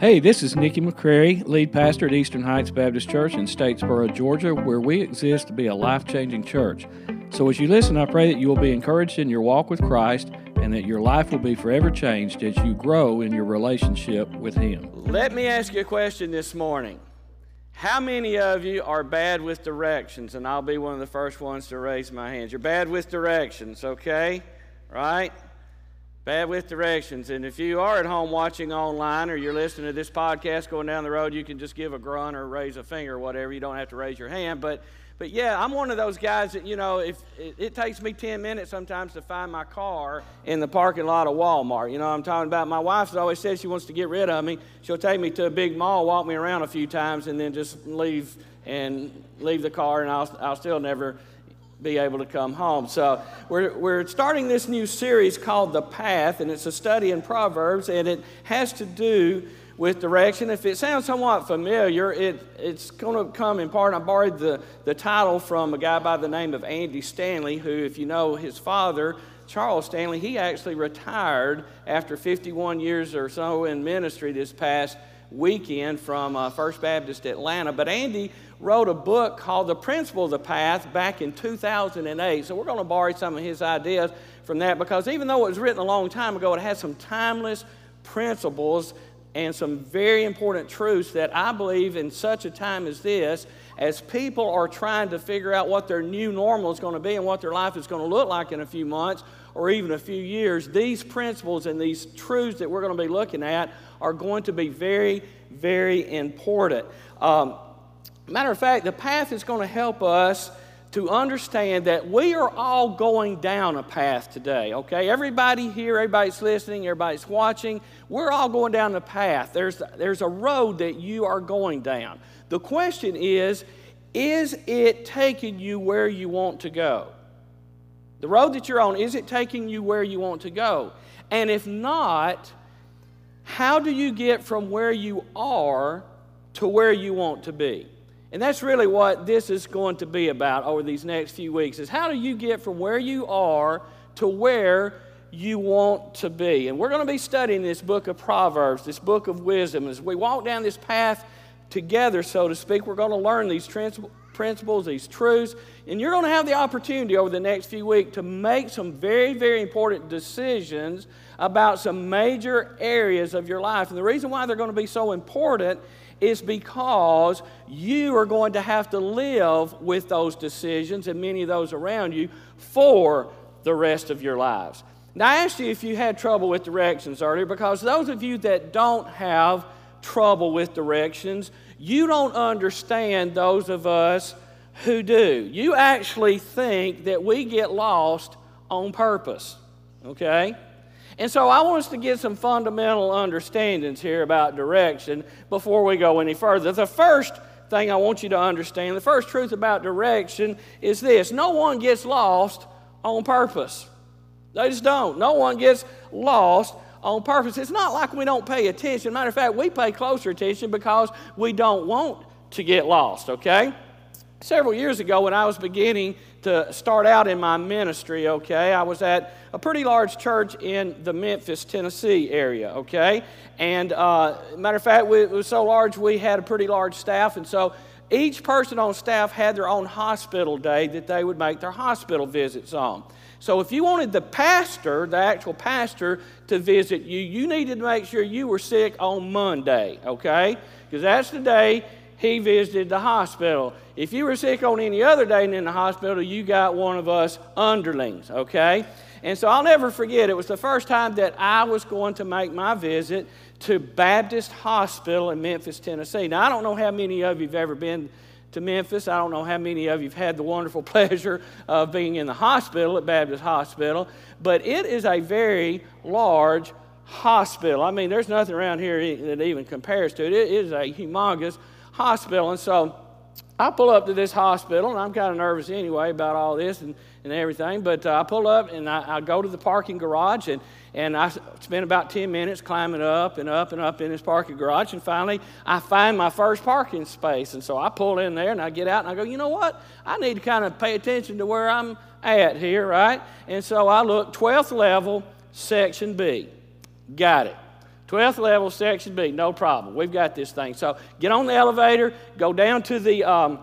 Hey, this is Nikki McCrary, lead pastor at Eastern Heights Baptist Church in Statesboro, Georgia, where we exist to be a life changing church. So, as you listen, I pray that you will be encouraged in your walk with Christ and that your life will be forever changed as you grow in your relationship with Him. Let me ask you a question this morning. How many of you are bad with directions? And I'll be one of the first ones to raise my hands. You're bad with directions, okay? Right? Bad with directions. And if you are at home watching online or you're listening to this podcast going down the road, you can just give a grunt or raise a finger or whatever. You don't have to raise your hand. But, but yeah, I'm one of those guys that, you know, if it, it takes me 10 minutes sometimes to find my car in the parking lot of Walmart. You know I'm talking about? My wife always says she wants to get rid of me. She'll take me to a big mall, walk me around a few times, and then just leave and leave the car, and I'll, I'll still never be able to come home. So, we're, we're starting this new series called The Path, and it's a study in Proverbs, and it has to do with direction. If it sounds somewhat familiar, it, it's going to come in part. I borrowed the, the title from a guy by the name of Andy Stanley, who, if you know his father, Charles Stanley, he actually retired after 51 years or so in ministry this past weekend from uh, First Baptist Atlanta. But Andy wrote a book called The Principle of the Path back in 2008. So we're going to borrow some of his ideas from that because even though it was written a long time ago, it has some timeless principles and some very important truths that I believe in such a time as this, as people are trying to figure out what their new normal is going to be and what their life is going to look like in a few months or even a few years, these principles and these truths that we're going to be looking at are going to be very, very important. Um, matter of fact, the path is going to help us to understand that we are all going down a path today, okay? Everybody here, everybody's listening, everybody's watching, we're all going down the path. There's, there's a road that you are going down. The question is, is it taking you where you want to go? The road that you're on, is it taking you where you want to go? And if not, how do you get from where you are to where you want to be? And that's really what this is going to be about over these next few weeks is how do you get from where you are to where you want to be? And we're going to be studying this book of Proverbs, this book of wisdom. As we walk down this path together, so to speak, we're going to learn these principles, these truths, and you're going to have the opportunity over the next few weeks to make some very, very important decisions about some major areas of your life. And the reason why they're going to be so important is because you are going to have to live with those decisions and many of those around you for the rest of your lives. Now, I asked you if you had trouble with directions earlier because those of you that don't have trouble with directions, you don't understand those of us who do. You actually think that we get lost on purpose, okay? And so I want us to get some fundamental understandings here about direction before we go any further. The first thing I want you to understand, the first truth about direction is this no one gets lost on purpose. They just don't. No one gets lost on purpose. It's not like we don't pay attention. Matter of fact, we pay closer attention because we don't want to get lost, okay? Several years ago, when I was beginning to start out in my ministry, okay, I was at a pretty large church in the Memphis, Tennessee area, okay? And uh, matter of fact, we, it was so large, we had a pretty large staff, and so each person on staff had their own hospital day that they would make their hospital visits on. So if you wanted the pastor, the actual pastor, to visit you, you needed to make sure you were sick on Monday, okay? Because that's the day he visited the hospital. If you were sick on any other day and in the hospital, you got one of us underlings, okay? And so I'll never forget, it was the first time that I was going to make my visit to Baptist Hospital in Memphis, Tennessee. Now, I don't know how many of you have ever been to Memphis. I don't know how many of you have had the wonderful pleasure of being in the hospital at Baptist Hospital, but it is a very large hospital. I mean, there's nothing around here that even compares to it. It is a humongous hospital. And so I pull up to this hospital, and I'm kind of nervous anyway about all this and, and everything. But uh, I pull up and I, I, go to the parking garage, and, and I spend about 10 minutes climbing up and up and up in this parking garage. And finally, I find my first parking space. And so I pull in there and I get out and I go, you know what? I need to kind of pay attention to where I'm at here, right? And so I look 12th level, section B. Got it. 12th level, section B, no problem. We've got this thing. So get on the elevator, go down to the um,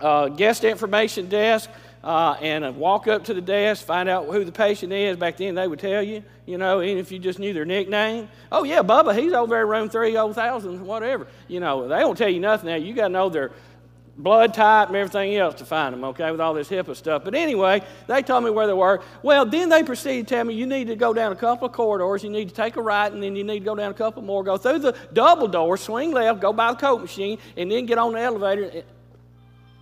uh, guest information desk, uh, and walk up to the desk, find out who the patient is. Back then, they would tell you, you know, even if you just knew their nickname. Oh, yeah, Bubba, he's over there room 3000, whatever. You know, they don't tell you nothing now. You got to know their blood type and everything else to find them, okay, with all this HIPAA stuff. But anyway, they told me where they were. Well, then they proceeded to tell me you need to go down a couple of corridors, you need to take a right, and then you need to go down a couple more, go through the double door, swing left, go by the coat machine, and then get on the elevator.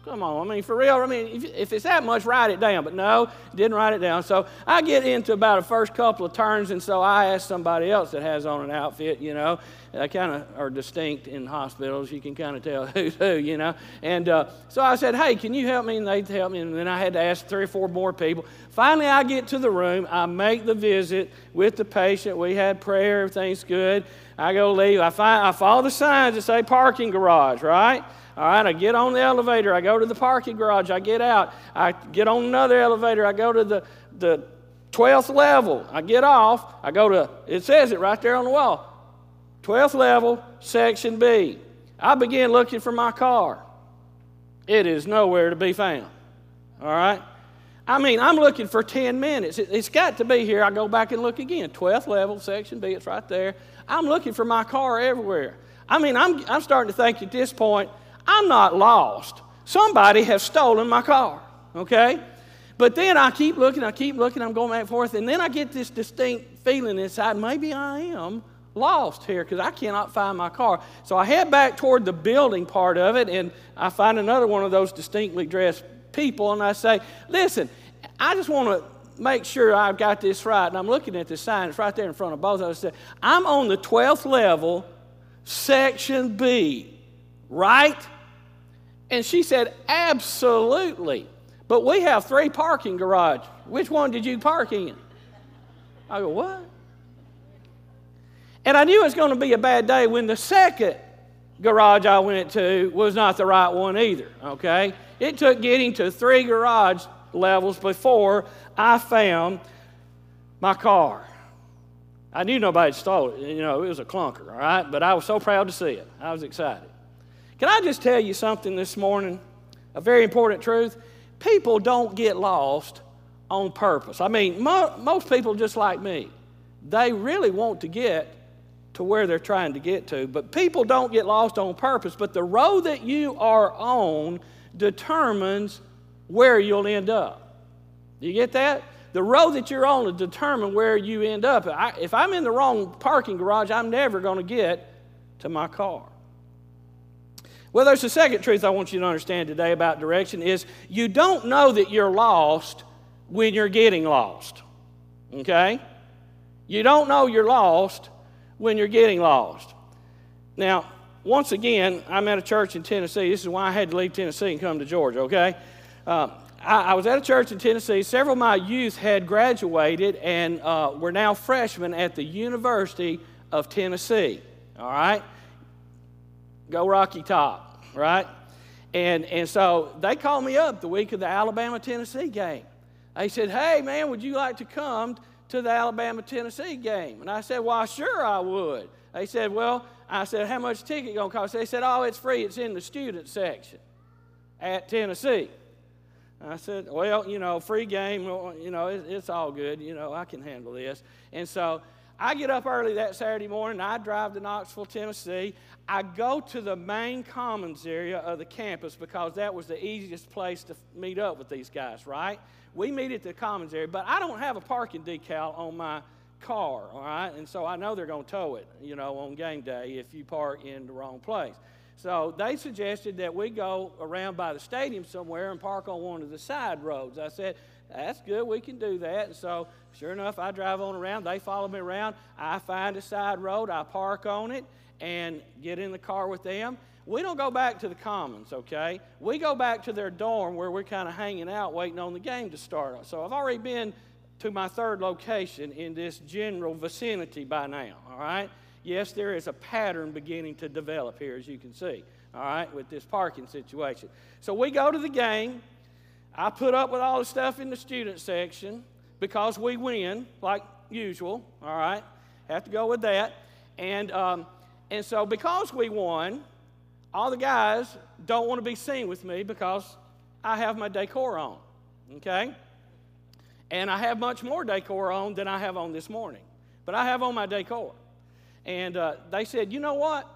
Come on, I mean, for real, I mean, if, if, it's that much, write it down. But no, didn't write it down. So I get into about a first couple of turns, and so I ask somebody else that has on an outfit, you know. They kind of are distinct in hospitals. You can kind of tell who's who, you know. And uh, so I said, hey, can you help me? And they help me. And then I had to ask three or four more people. Finally, I get to the room. I make the visit with the patient. We had prayer. Everything's good. I go leave. I, find, I follow the signs that say parking garage, right? All right, I get on the elevator, I go to the parking garage, I get out, I get on another elevator, I go to the, the 12th level, I get off, I go to, it says it right there on the wall, 12th level, section B. I begin looking for my car. It is nowhere to be found. All right? I mean, I'm looking for 10 minutes. It's got to be here. I go back and look again. 12th level, section B, it's right there. I'm looking for my car everywhere. I mean, I'm, I'm starting to think at this point, I'm not lost. Somebody has stolen my car, okay? But then I keep looking, I keep looking, I'm going back and forth, and then I get this distinct feeling inside maybe I am lost here because I cannot find my car. So I head back toward the building part of it, and I find another one of those distinctly dressed people, and I say, Listen, I just want to make sure I've got this right. And I'm looking at the sign, it's right there in front of both of us. I'm on the 12th level, section B, right? And she said, Absolutely. But we have three parking garages. Which one did you park in? I go, What? And I knew it was going to be a bad day when the second garage I went to was not the right one either, okay? It took getting to three garage levels before I found my car. I knew nobody stole it. You know, it was a clunker, all right? But I was so proud to see it. I was excited. Can I just tell you something this morning? A very important truth. People don't get lost on purpose. I mean, mo- most people just like me, they really want to get to where they're trying to get to. But people don't get lost on purpose, but the road that you are on determines where you'll end up. You get that? The road that you're on will determine where you end up. I, if I'm in the wrong parking garage, I'm never going to get to my car. Well, there's a second truth I want you to understand today about direction is you don't know that you're lost when you're getting lost. Okay? You don't know you're lost when you're getting lost. Now, once again, I'm at a church in Tennessee. This is why I had to leave Tennessee and come to Georgia, okay? Uh, I, I, was at a church in Tennessee. Several of my youth had graduated and uh, were now freshmen at the University of Tennessee, all right? Go Rocky Top, right? And, and so they called me up the week of the Alabama Tennessee game. They said, Hey, man, would you like to come to the Alabama Tennessee game? And I said, Well, sure I would. They said, Well, I said, How much ticket going to cost? They said, Oh, it's free. It's in the student section at Tennessee. I said, Well, you know, free game, you know, it's all good. You know, I can handle this. And so I get up early that Saturday morning. I drive to Knoxville, Tennessee. I go to the main commons area of the campus because that was the easiest place to meet up with these guys, right? We meet at the commons area, but I don't have a parking decal on my car, all right? And so I know they're going to tow it, you know, on game day if you park in the wrong place. So they suggested that we go around by the stadium somewhere and park on one of the side roads. I said, that's good, we can do that. And so, sure enough, I drive on around. They follow me around. I find a side road, I park on it, and get in the car with them. We don't go back to the commons, okay? We go back to their dorm where we're kind of hanging out waiting on the game to start. So I've already been to my third location in this general vicinity by now, all right? Yes, there is a pattern beginning to develop here, as you can see, all right, with this parking situation. So we go to the game. I put up with all the stuff in the student section because we win, like usual, all right? Have to go with that. And, um, and so, because we won, all the guys don't want to be seen with me because I have my decor on. Okay? And I have much more decor on than I have on this morning. But I have on my decor. And uh, they said, you know what?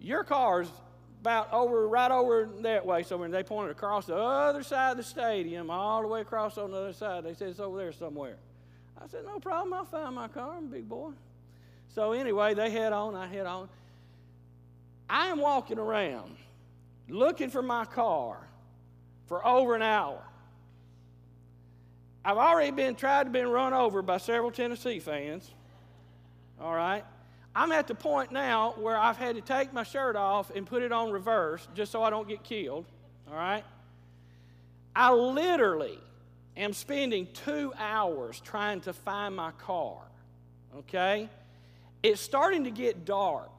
Your car's about over, right over that way So when they pointed across the other side of the stadium, all the way across on the other side. They said, it's over there somewhere. I said, no problem. I'll find my car. I'm a big boy. So anyway, they head on. I head on. I am walking around looking for my car for over an hour. I've already been tried to been run over by several Tennessee fans. All right. I'm at the point now where I've had to take my shirt off and put it on reverse just so I don't get killed. All right. I literally am spending two hours trying to find my car. Okay. It's starting to get dark.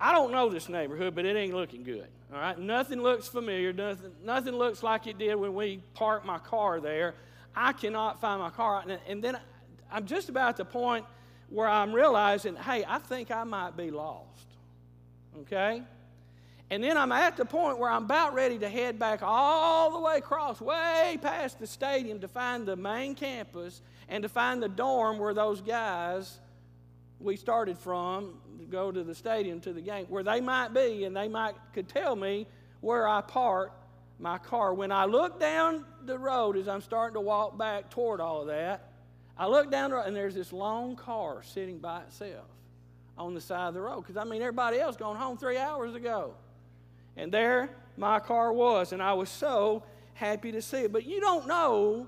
I don't know this neighborhood, but it ain't looking good. All right, nothing looks familiar. Nothing, nothing looks like it did when we parked my car there. I cannot find my car, and, then I'm just about at the point where I'm realizing, hey, I think I might be lost. Okay? And then I'm at the point where I'm about ready to head back all the way across, way past the stadium to find the main campus and to find the dorm where those guys we started from to go to the stadium to the game, where they might be, and they might could tell me where I park my car. When I look down the road as I'm starting to walk back toward all of that, I look down the road and there's this long car sitting by itself on the side of the road. Because I mean, everybody else gone home three hours ago. And there my car was, and I was so happy to see it. But you don't know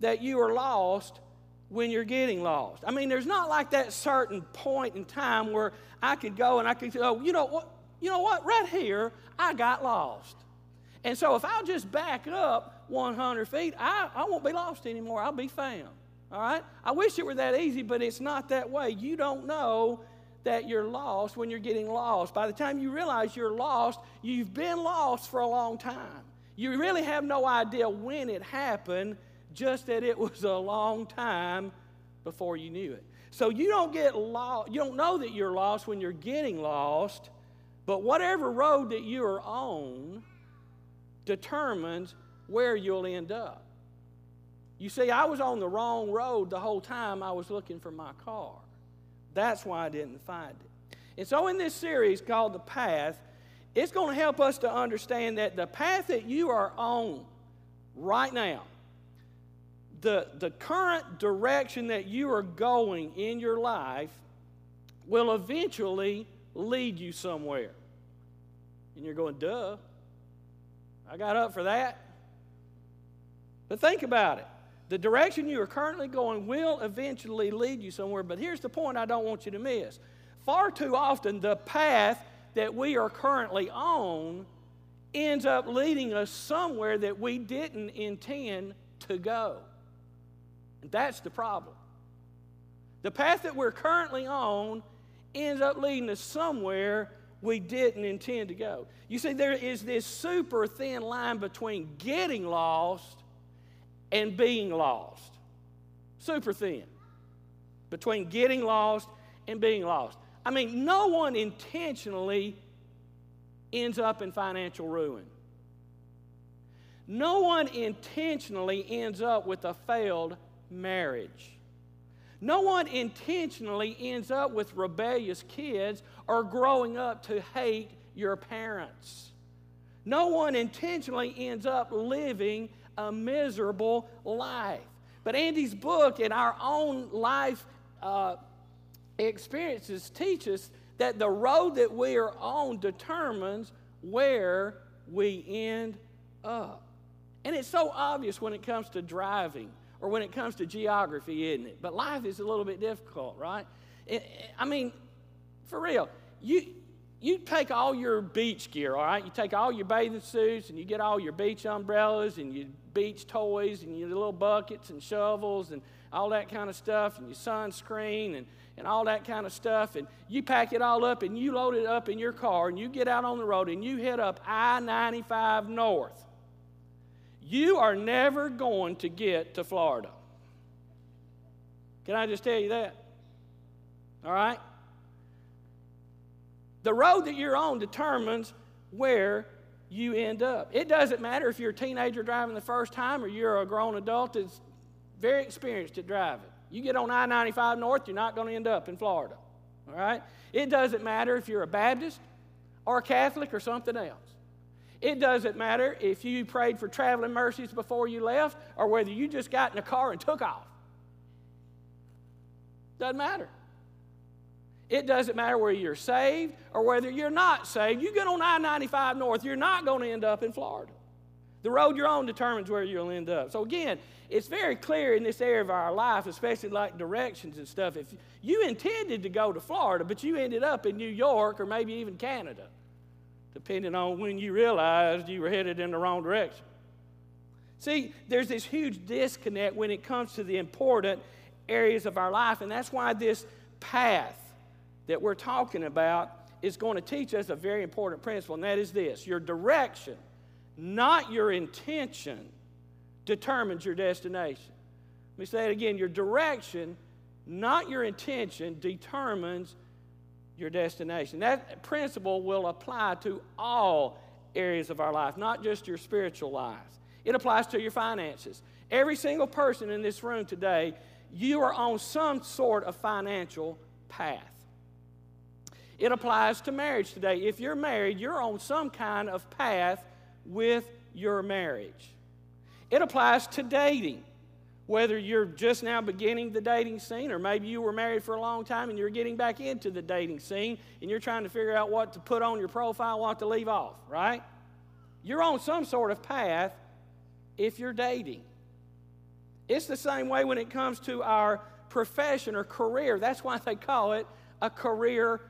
that you are lost when you're getting lost. I mean, there's not like that certain point in time where I could go and I could go, oh, you know what? You know what? Right here, I got lost. And so if I'll just back up 100 feet, I, I won't be lost anymore. I'll be found. All right? I wish it were that easy, but it's not that way. You don't know that you're lost when you're getting lost. By the time you realize you're lost, you've been lost for a long time. You really have no idea when it happened just that it was a long time before you knew it. So you don't get lost, you don't know that you're lost when you're getting lost, but whatever road that you are on determines where you'll end up. You see, I was on the wrong road the whole time I was looking for my car. That's why I didn't find it. And so, in this series called The Path, it's going to help us to understand that the path that you are on right now the, the current direction that you are going in your life will eventually lead you somewhere. And you're going, duh, I got up for that. But think about it. The direction you are currently going will eventually lead you somewhere. But here's the point I don't want you to miss. Far too often, the path that we are currently on ends up leading us somewhere that we didn't intend to go. And that's the problem. The path that we're currently on ends up leading us somewhere we didn't intend to go. You see, there is this super thin line between getting lost and being lost. Super thin. Between getting lost and being lost. I mean, no one intentionally ends up in financial ruin. No one intentionally ends up with a failed marriage. No one intentionally ends up with rebellious kids or growing up to hate your parents. No one intentionally ends up living a miserable life. But Andy's book and our own life uh, experiences teach us that the road that we are on determines where we end up. And it's so obvious when it comes to driving or when it comes to geography, isn't it? But life is a little bit difficult, right? It, I mean, for real, you, you take all your beach gear, all right? You take all your bathing suits and you get all your beach umbrellas and your beach toys and your little buckets and shovels and all that kind of stuff and your sunscreen and, and all that kind of stuff. And you pack it all up and you load it up in your car and you get out on the road and you head up I 95 North you are never going to get to Florida. Can I just tell you that? All right? The road that you're on determines where you end up. It doesn't matter if you're a teenager driving the first time or you're a grown adult that's very experienced at driving. You get on I 95 North, you're not going to end up in Florida. All right? It doesn't matter if you're a Baptist or a Catholic or something else. It doesn't matter if you prayed for traveling mercies before you left or whether you just got in a car and took off. Doesn't matter. It doesn't matter whether you're saved or whether you're not saved. You get on I 95 North, you're not going to end up in Florida. The road you're on determines where you'll end up. So, again, it's very clear in this area of our life, especially like directions and stuff. If you intended to go to Florida, but you ended up in New York or maybe even Canada, depending on when you realized you were headed in the wrong direction. See, there's this huge disconnect when it comes to the important areas of our life, and that's why this path that we're talking about is going to teach us a very important principle, and that is this your direction, not your intention, determines your destination. Let me say it again your direction, not your intention, determines your destination. That principle will apply to all areas of our life, not just your spiritual lives. It applies to your finances. Every single person in this room today, you are on some sort of financial path. It applies to marriage today. If you're married, you're on some kind of path with your marriage. It applies to dating. Whether you're just now beginning the dating scene, or maybe you were married for a long time and you're getting back into the dating scene and you're trying to figure out what to put on your profile, what to leave off, right? You're on some sort of path if you're dating. It's the same way when it comes to our profession or career. That's why they call it a career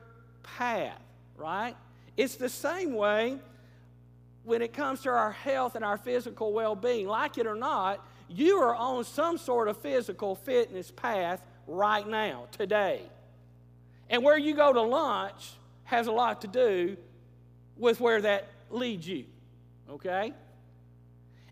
path, right? It's the same way when it comes to our health and our physical well being. Like it or not, you are on some sort of physical fitness path right now, today. And where you go to lunch has a lot to do with where that leads you, okay?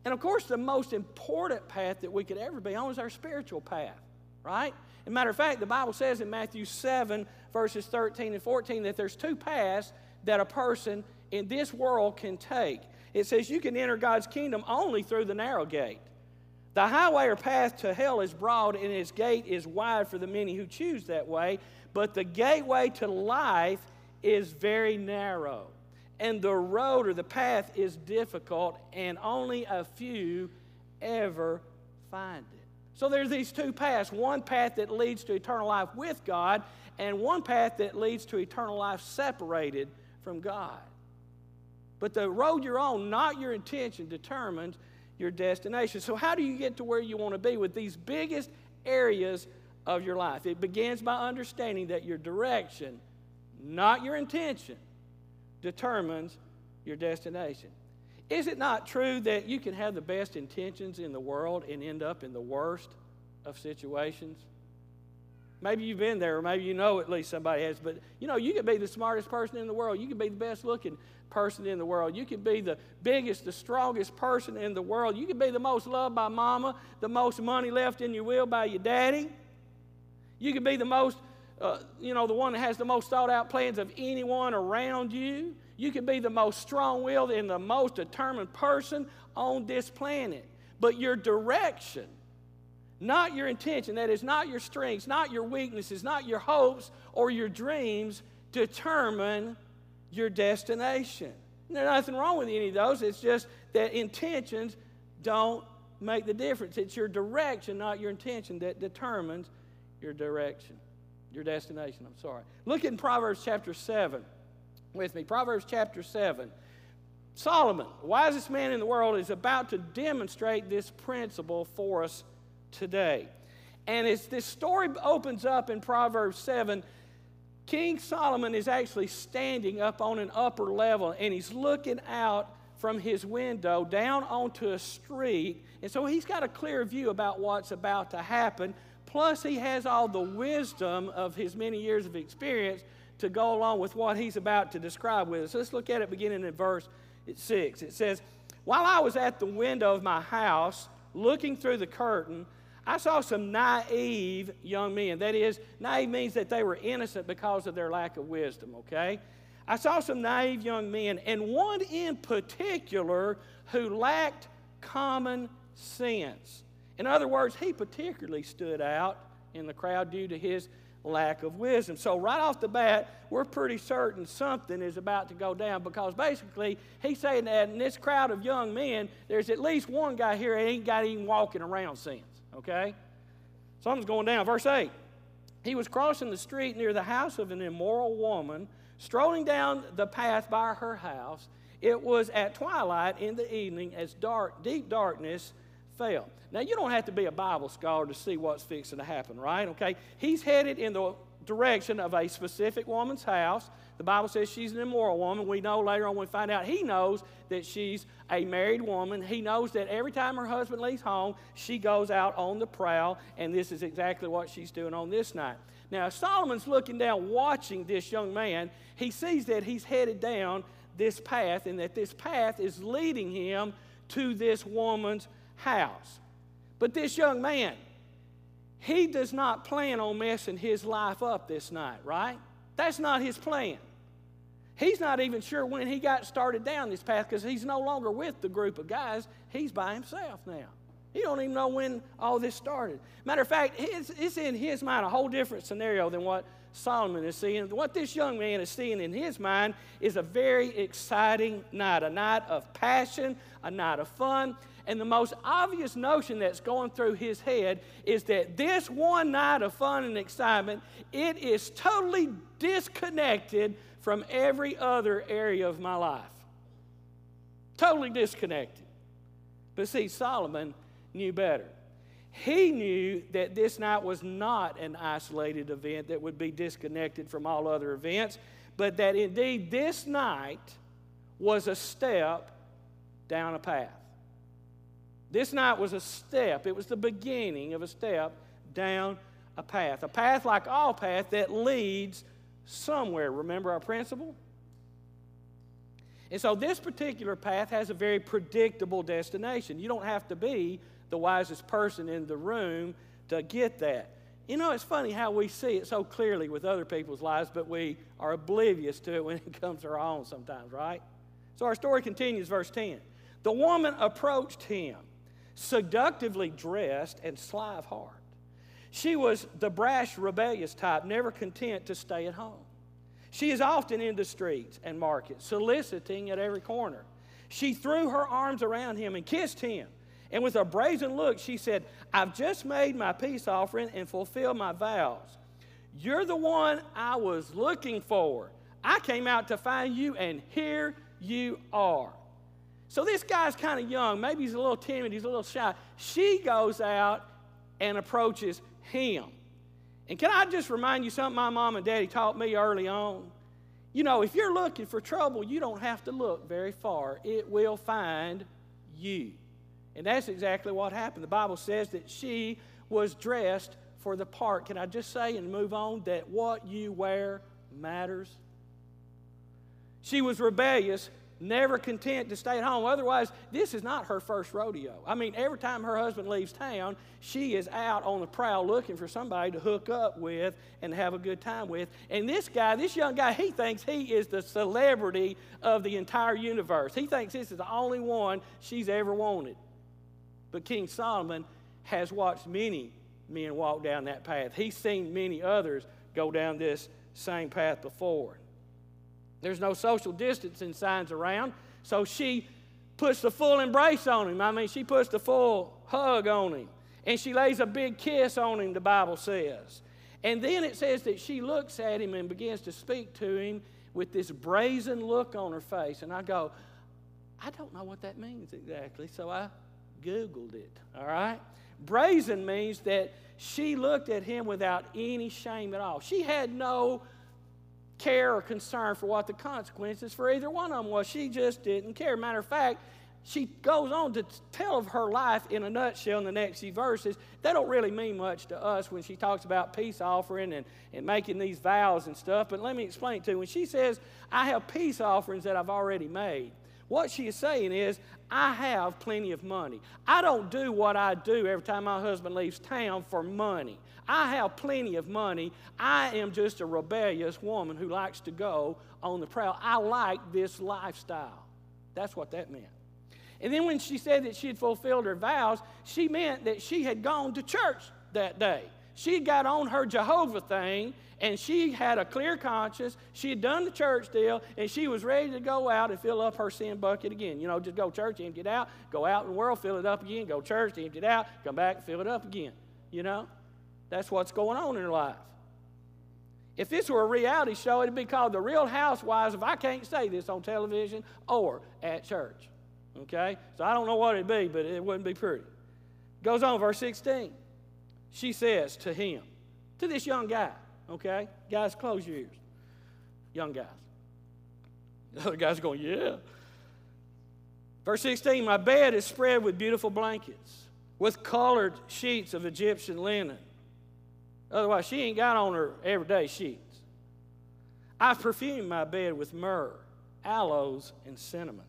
And of course, the most important path that we could ever be on is our spiritual path, right? As a matter of fact, the Bible says in Matthew 7, verses 13 and 14, that there's two paths that a person in this world can take. It says you can enter God's kingdom only through the narrow gate. The highway or path to hell is broad, and its gate is wide for the many who choose that way, but the gateway to life is very narrow. And the road or the path is difficult, and only a few ever find it. So there's these two paths one path that leads to eternal life with God, and one path that leads to eternal life separated from God. But the road you're on, not your intention, determines your destination. So, how do you get to where you want to be with these biggest areas of your life? It begins by understanding that your direction, not your intention, determines your destination. Is it not true that you can have the best intentions in the world and end up in the worst of situations? Maybe you've been there, or maybe you know at least somebody has, but you know, you could be the smartest person in the world. You could be the best looking person in the world. You could be the biggest, the strongest person in the world. You could be the most loved by mama, the most money left in your will by your daddy. You could be the most, uh, you know, the one that has the most thought out plans of anyone around you. You can be the most strong willed and the most determined person on this planet. But your direction, not your intention, that is, not your strengths, not your weaknesses, not your hopes or your dreams, determine your destination. There's nothing wrong with any of those. It's just that intentions don't make the difference. It's your direction, not your intention, that determines your direction, your destination. I'm sorry. Look in Proverbs chapter 7 with me. Proverbs chapter 7. Solomon, wisest man in the world, is about to demonstrate this principle for us today. And as this story opens up in Proverbs 7, King Solomon is actually standing up on an upper level and he's looking out from his window down onto a street. And so he's got a clear view about what's about to happen. Plus, he has all the wisdom of his many years of experience to go along with what he's about to describe with us. Let's look at it beginning in verse 6. It says, While I was at the window of my house, looking through the curtain, I saw some naive young men. That is, naive means that they were innocent because of their lack of wisdom, okay? I saw some naive young men, and one in particular who lacked common sense. In other words, he particularly stood out in the crowd due to his lack of wisdom. So, right off the bat, we're pretty certain something is about to go down because basically he's saying that in this crowd of young men, there's at least one guy here that ain't got even walking around since. Okay? Something's going down. Verse 8 He was crossing the street near the house of an immoral woman, strolling down the path by her house. It was at twilight in the evening as dark, deep darkness Now, you don't have to be a Bible scholar to see what's fixing to happen, right? Okay? He's headed in the direction of a specific woman's house. The Bible says she's an immoral woman. We know later on we find out he knows that she's a married woman. He knows that every time her husband leaves home, she goes out on the prowl, and this is exactly what she's doing on this night. Now, Solomon's looking down, watching this young man. He sees that he's headed down this path, and that this path is leading him to this woman's house. But this young man, he does not plan on messing his life up this night, right? That's not his plan. He's not even sure when he got started down this path because he's no longer with the group of guys. He's by himself now. He don't even know when all this started. Matter of fact, it's, it's in his mind a whole different scenario than what Solomon is seeing. What this young man is seeing in his mind is a very exciting night, a night of passion, a night of fun. And the most obvious notion that's going through his head is that this one night of fun and excitement, it is totally disconnected from every other area of my life. Totally disconnected. But see, Solomon knew better. He knew that this night was not an isolated event that would be disconnected from all other events, but that indeed this night was a step down a path. This night was a step, it was the beginning of a step down a path. A path like all paths that leads somewhere. Remember our principle? And so this particular path has a very predictable destination. You don't have to be the wisest person in the room to get that. You know, it's funny how we see it so clearly with other people's lives, but we are oblivious to it when it comes to our own sometimes, right? So our story continues, verse 10. The woman approached him, seductively dressed and sly of heart. She was the brash, rebellious type, never content to stay at home. She is often in the streets and markets, soliciting at every corner. She threw her arms around him and kissed him. And with a brazen look, she said, I've just made my peace offering and fulfilled my vows. You're the one I was looking for. I came out to find you, and here you are. So this guy's kind of young. Maybe he's a little timid, he's a little shy. She goes out and approaches him. And can I just remind you something my mom and daddy taught me early on? You know, if you're looking for trouble, you don't have to look very far, it will find you. And that's exactly what happened. The Bible says that she was dressed for the part. Can I just say and move on that what you wear matters? She was rebellious, never content to stay at home. Otherwise, this is not her first rodeo. I mean, every time her husband leaves town, she is out on the prowl looking for somebody to hook up with and have a good time with. And this guy, this young guy, he thinks he is the celebrity of the entire universe. He thinks this is the only one she's ever wanted. But King Solomon has watched many men walk down that path. He's seen many others go down this same path before. There's no social distancing signs around, so she puts the full embrace on him. I mean, she puts the full hug on him. And she lays a big kiss on him, the Bible says. And then it says that she looks at him and begins to speak to him with this brazen look on her face. And I go, I don't know what that means exactly. So I Googled it, all right? Brazen means that she looked at him without any shame at all. She had no care or concern for what the consequences for either one of them was. She just didn't care. Matter of fact, she goes on to tell of her life in a nutshell in the next few verses. They don't really mean much to us when she talks about peace offering and, and making these vows and stuff. But let me explain it to you. When she says, I have peace offerings that I've already made, what she is saying is, I have plenty of money. I don't do what I do every time my husband leaves town for money. I have plenty of money. I am just a rebellious woman who likes to go on the prowl. I like this lifestyle. That's what that meant. And then when she said that she had fulfilled her vows, she meant that she had gone to church that day. She got on her Jehovah thing and she had a clear conscience. She had done the church deal and she was ready to go out and fill up her sin bucket again. You know, just go church, empty it out, go out in the world, fill it up again, go church, empty it out, come back, fill it up again. You know, that's what's going on in her life. If this were a reality show, it'd be called The Real Housewives if I can't say this on television or at church. Okay? So I don't know what it'd be, but it wouldn't be pretty. Goes on, verse 16. She says to him, to this young guy, okay? Guys, close your ears. Young guys. The other guy's going, yeah. Verse 16, my bed is spread with beautiful blankets, with colored sheets of Egyptian linen. Otherwise, she ain't got on her everyday sheets. I've perfumed my bed with myrrh, aloes, and cinnamon.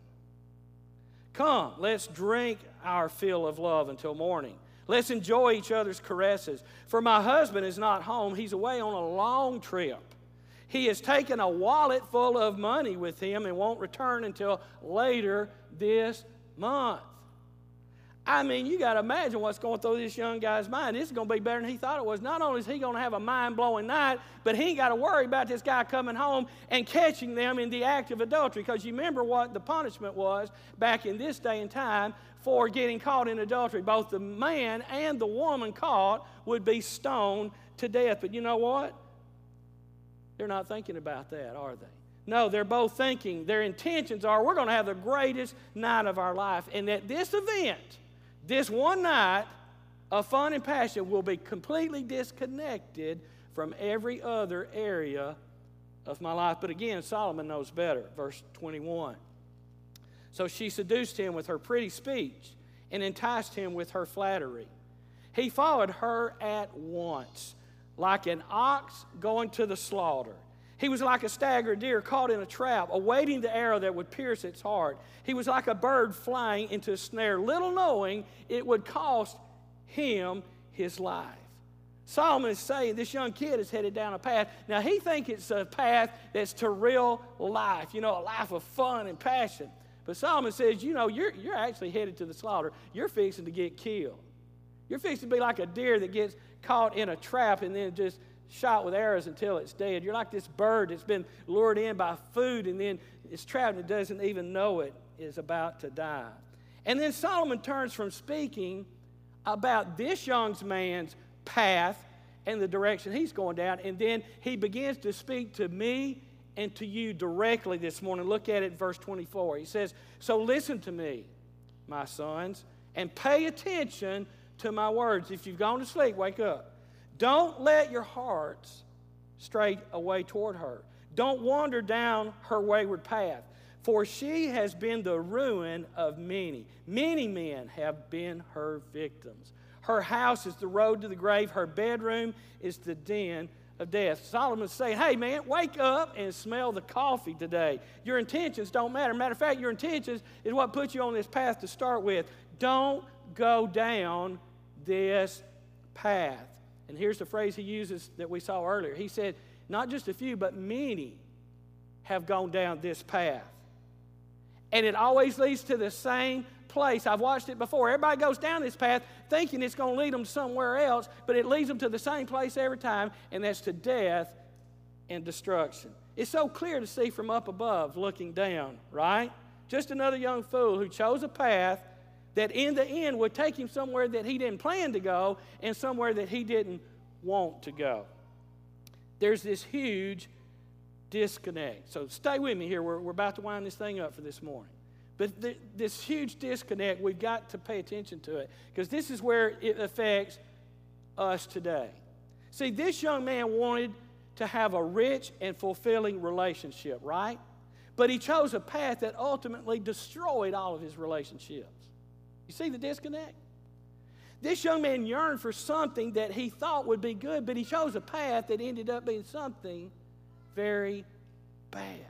Come, let's drink our fill of love until morning. Let's enjoy each other's caresses. For my husband is not home, he's away on a long trip. He has taken a wallet full of money with him and won't return until later this month. I mean, you got to imagine what's going through this young guy's mind. This is going to be better than he thought it was. Not only is he going to have a mind blowing night, but he ain't got to worry about this guy coming home and catching them in the act of adultery. Because you remember what the punishment was back in this day and time for getting caught in adultery. Both the man and the woman caught would be stoned to death. But you know what? They're not thinking about that, are they? No, they're both thinking, their intentions are we're going to have the greatest night of our life. And at this event, this one night of fun and passion will be completely disconnected from every other area of my life. But again, Solomon knows better. Verse 21. So she seduced him with her pretty speech and enticed him with her flattery. He followed her at once, like an ox going to the slaughter. He was like a staggered deer caught in a trap, awaiting the arrow that would pierce its heart. He was like a bird flying into a snare, little knowing it would cost him his life. Solomon is saying this young kid is headed down a path. Now, he thinks it's a path that's to real life, you know, a life of fun and passion. But Solomon says, you know, you're, you're actually headed to the slaughter. You're fixing to get killed. You're fixing to be like a deer that gets caught in a trap and then just shot with arrows until it's dead. You're like this bird that's been lured in by food and then it's trapped and doesn't even know it is about to die. And then Solomon turns from speaking about this young man's path and the direction he's going down, and then he begins to speak to me and to you directly this morning. Look at it, verse 24. He says, So listen to me, my sons, and pay attention to my words. If you've gone to sleep, wake up. Don't let your hearts stray away toward her. Don't wander down her wayward path, for she has been the ruin of many. Many men have been her victims. Her house is the road to the grave, her bedroom is the den of death. Solomon's saying, Hey, man, wake up and smell the coffee today. Your intentions don't matter. Matter of fact, your intentions is what puts you on this path to start with. Don't go down this path. And here's the phrase he uses that we saw earlier. He said, Not just a few, but many have gone down this path. And it always leads to the same place. I've watched it before. Everybody goes down this path thinking it's going to lead them somewhere else, but it leads them to the same place every time, and that's to death and destruction. It's so clear to see from up above looking down, right? Just another young fool who chose a path that in the end would take him somewhere that he didn't plan to go and somewhere that he didn't want to go. There's this huge disconnect. So stay with me here. We're, we're about to wind this thing up for this morning. But th- this huge disconnect, we've got to pay attention to it because this is where it affects us today. See, this young man wanted to have a rich and fulfilling relationship, right? But he chose a path that ultimately destroyed all of his relationships. You see the disconnect? This young man yearned for something that he thought would be good, but he chose a path that ended up being something very bad.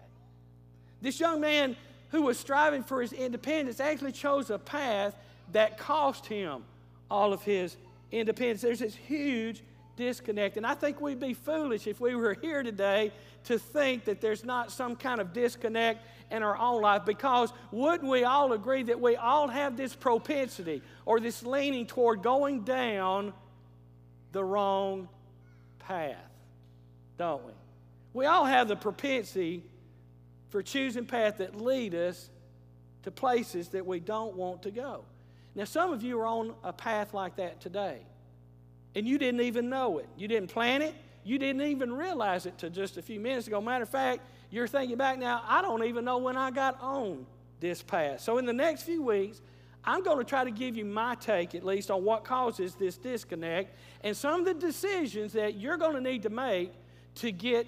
This young man who was striving for his independence actually chose a path that cost him all of his independence. There's this huge disconnect. And I think we'd be foolish if we were here today to think that there's not some kind of disconnect in our own life because wouldn't we all agree that we all have this propensity or this leaning toward going down the wrong path, don't we? We all have the propensity for choosing paths that lead us to places that we don't want to go. Now, some of you are on a path like that today, and you didn't even know it. You didn't plan it. You didn't even realize it till just a few minutes ago. Matter of fact, you're thinking back now, I don't even know when I got on this path. So, in the next few weeks, I'm going to try to give you my take, at least, on what causes this disconnect and some of the decisions that you're going to need to make to get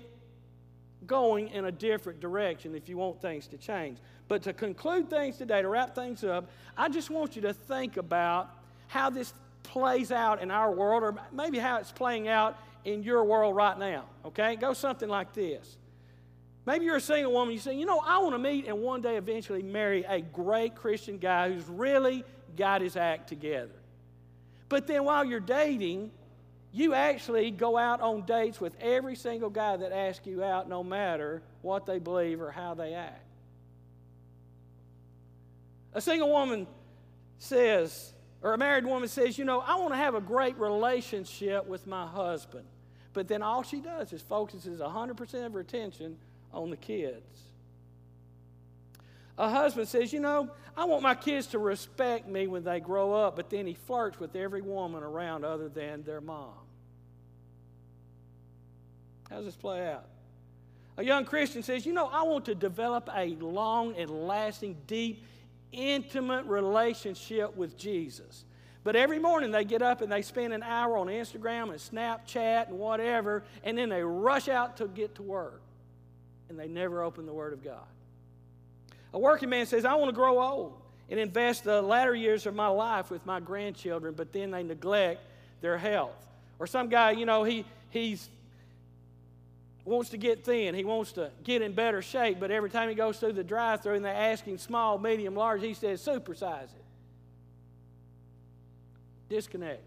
going in a different direction if you want things to change. But to conclude things today, to wrap things up, I just want you to think about how this plays out in our world, or maybe how it's playing out in your world right now. Okay? Go something like this. Maybe you're a single woman, you say, you know, I want to meet and one day eventually marry a great Christian guy who's really got his act together. But then while you're dating, you actually go out on dates with every single guy that asks you out, no matter what they believe or how they act. A single woman says, or a married woman says, You know, I want to have a great relationship with my husband. But then all she does is focuses 100% of her attention on the kids. A husband says, You know, I want my kids to respect me when they grow up, but then he flirts with every woman around other than their mom. How does this play out? A young Christian says, You know, I want to develop a long and lasting, deep, intimate relationship with Jesus. But every morning they get up and they spend an hour on Instagram and Snapchat and whatever, and then they rush out to get to work. And they never open the Word of God. A working man says, I want to grow old and invest the latter years of my life with my grandchildren, but then they neglect their health. Or some guy, you know, he, he's wants to get thin. He wants to get in better shape, but every time he goes through the drive through and they ask him small, medium, large, he says, supersize it. Disconnect.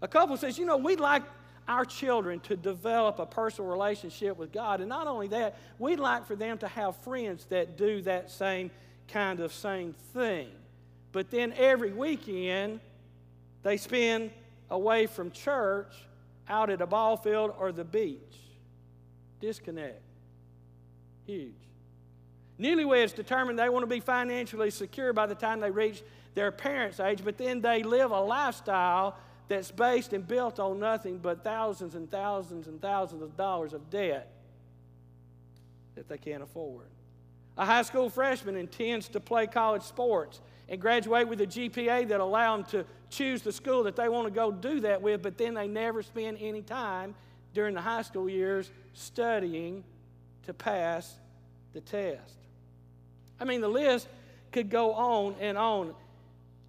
A couple says, you know, we'd like our children to develop a personal relationship with God. And not only that, we'd like for them to have friends that do that same kind of same thing. But then every weekend, they spend away from church out at a ball field or the beach. Disconnect. Huge. Newlyweds determine they want to be financially secure by the time they reach their parents' age, but then they live a lifestyle that's based and built on nothing but thousands and thousands and thousands of dollars of debt that they can't afford. A high school freshman intends to play college sports and graduate with a GPA that allow them to choose the school that they want to go do that with, but then they never spend any time during the high school years studying to pass the test. I mean, the list could go on and on.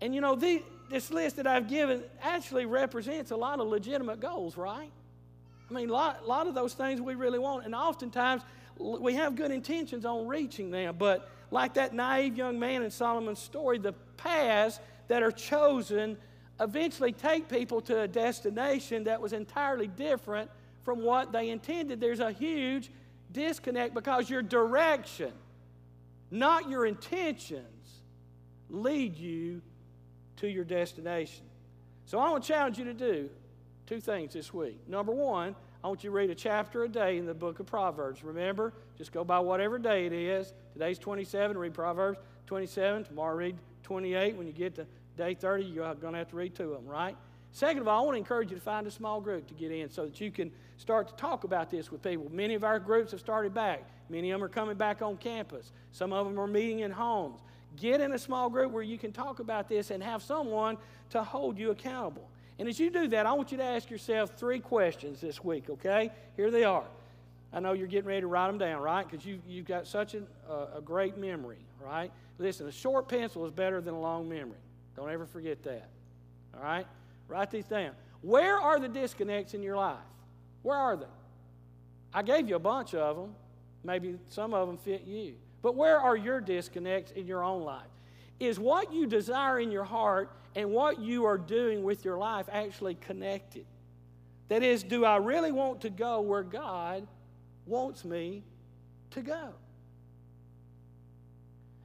And you know, the, this list that I've given actually represents a lot of legitimate goals, right? I mean, a lot, lot of those things we really want. And oftentimes we have good intentions on reaching them. But like that naive young man in Solomon's story, the paths that are chosen eventually take people to a destination that was entirely different from what they intended. There's a huge disconnect because your direction, not your intentions, lead you to your destination. So I want to challenge you to do two things this week. Number one, I want you to read a chapter a day in the book of Proverbs. Remember, just go by whatever day it is. Today's 27, read Proverbs 27. Tomorrow, read 28. When you get to day 30, you're going to have to read two of them, right? Second of all, I want to encourage you to find a small group to get in so that you can start to talk about this with people. Many of our groups have started back. Many of them are coming back on campus. Some of them are meeting in homes. Get in a small group where you can talk about this and have someone to hold you accountable. And as you do that, I want you to ask yourself three questions this week, okay? Here they are. I know you're getting ready to write them down, right? Because you, you've got such a, a great memory, right? Listen, a short pencil is better than a long memory. Don't ever forget that, all right? Write these down. Where are the disconnects in your life? Where are they? I gave you a bunch of them. Maybe some of them fit you. But where are your disconnects in your own life? Is what you desire in your heart and what you are doing with your life actually connected? That is, do I really want to go where God wants me to go?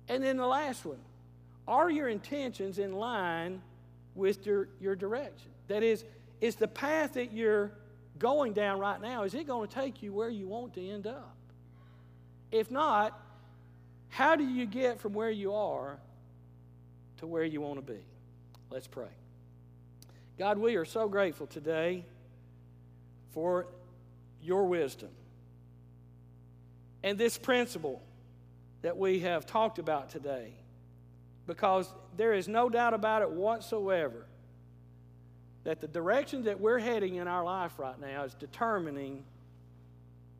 And then the last one are your intentions in line with your, your direction? That is, is the path that you're going down right now, is it going to take you where you want to end up? If not, how do you get from where you are to where you want to be? Let's pray. God, we are so grateful today for your wisdom and this principle that we have talked about today because there is no doubt about it whatsoever that the direction that we're heading in our life right now is determining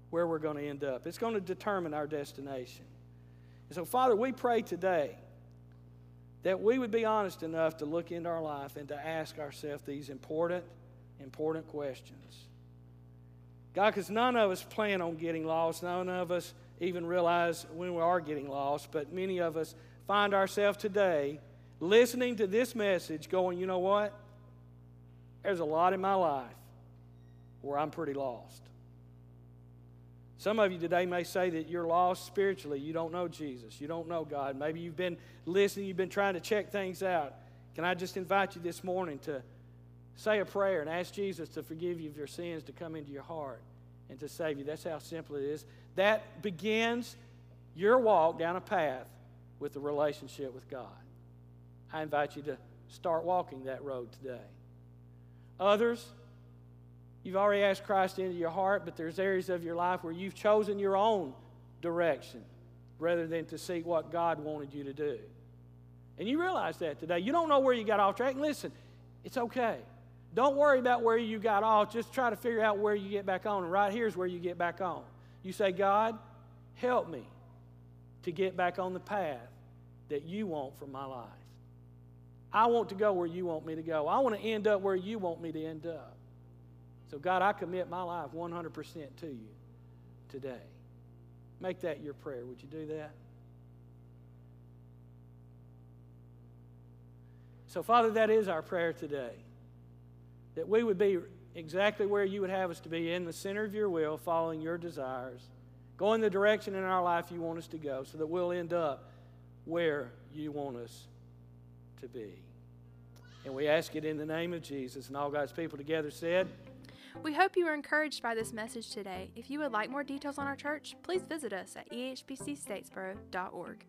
where we're going to end up. It's going to determine our destination. And so, Father, we pray today that we would be honest enough to look into our life and to ask ourselves these important, important questions. God, because none of us plan on getting lost, none of us even realize when we are getting lost, but many of us find ourselves today listening to this message going, you know what? There's a lot in my life where I'm pretty lost. Some of you today may say that you're lost spiritually. You don't know Jesus. You don't know God. Maybe you've been listening, you've been trying to check things out. Can I just invite you this morning to say a prayer and ask Jesus to forgive you of your sins, to come into your heart and to save you? That's how simple it is. That begins your walk down a path with a relationship with God. I invite you to start walking that road today. Others, You've already asked Christ into your heart, but there's areas of your life where you've chosen your own direction rather than to seek what God wanted you to do. And you realize that today. You don't know where you got off track. And listen, it's okay. Don't worry about where you got off. Just try to figure out where you get back on. And right here's where you get back on. You say, God, help me to get back on the path that you want for my life. I want to go where you want me to go. I want to end up where you want me to end up. So, God, I commit my life 100% to you today. Make that your prayer. Would you do that? So, Father, that is our prayer today. That we would be exactly where you would have us to be in the center of your will, following your desires, going the direction in our life you want us to go, so that we'll end up where you want us to be. And we ask it in the name of Jesus. And all God's people together said, we hope you were encouraged by this message today. If you would like more details on our church, please visit us at ehbcstatesboro.org.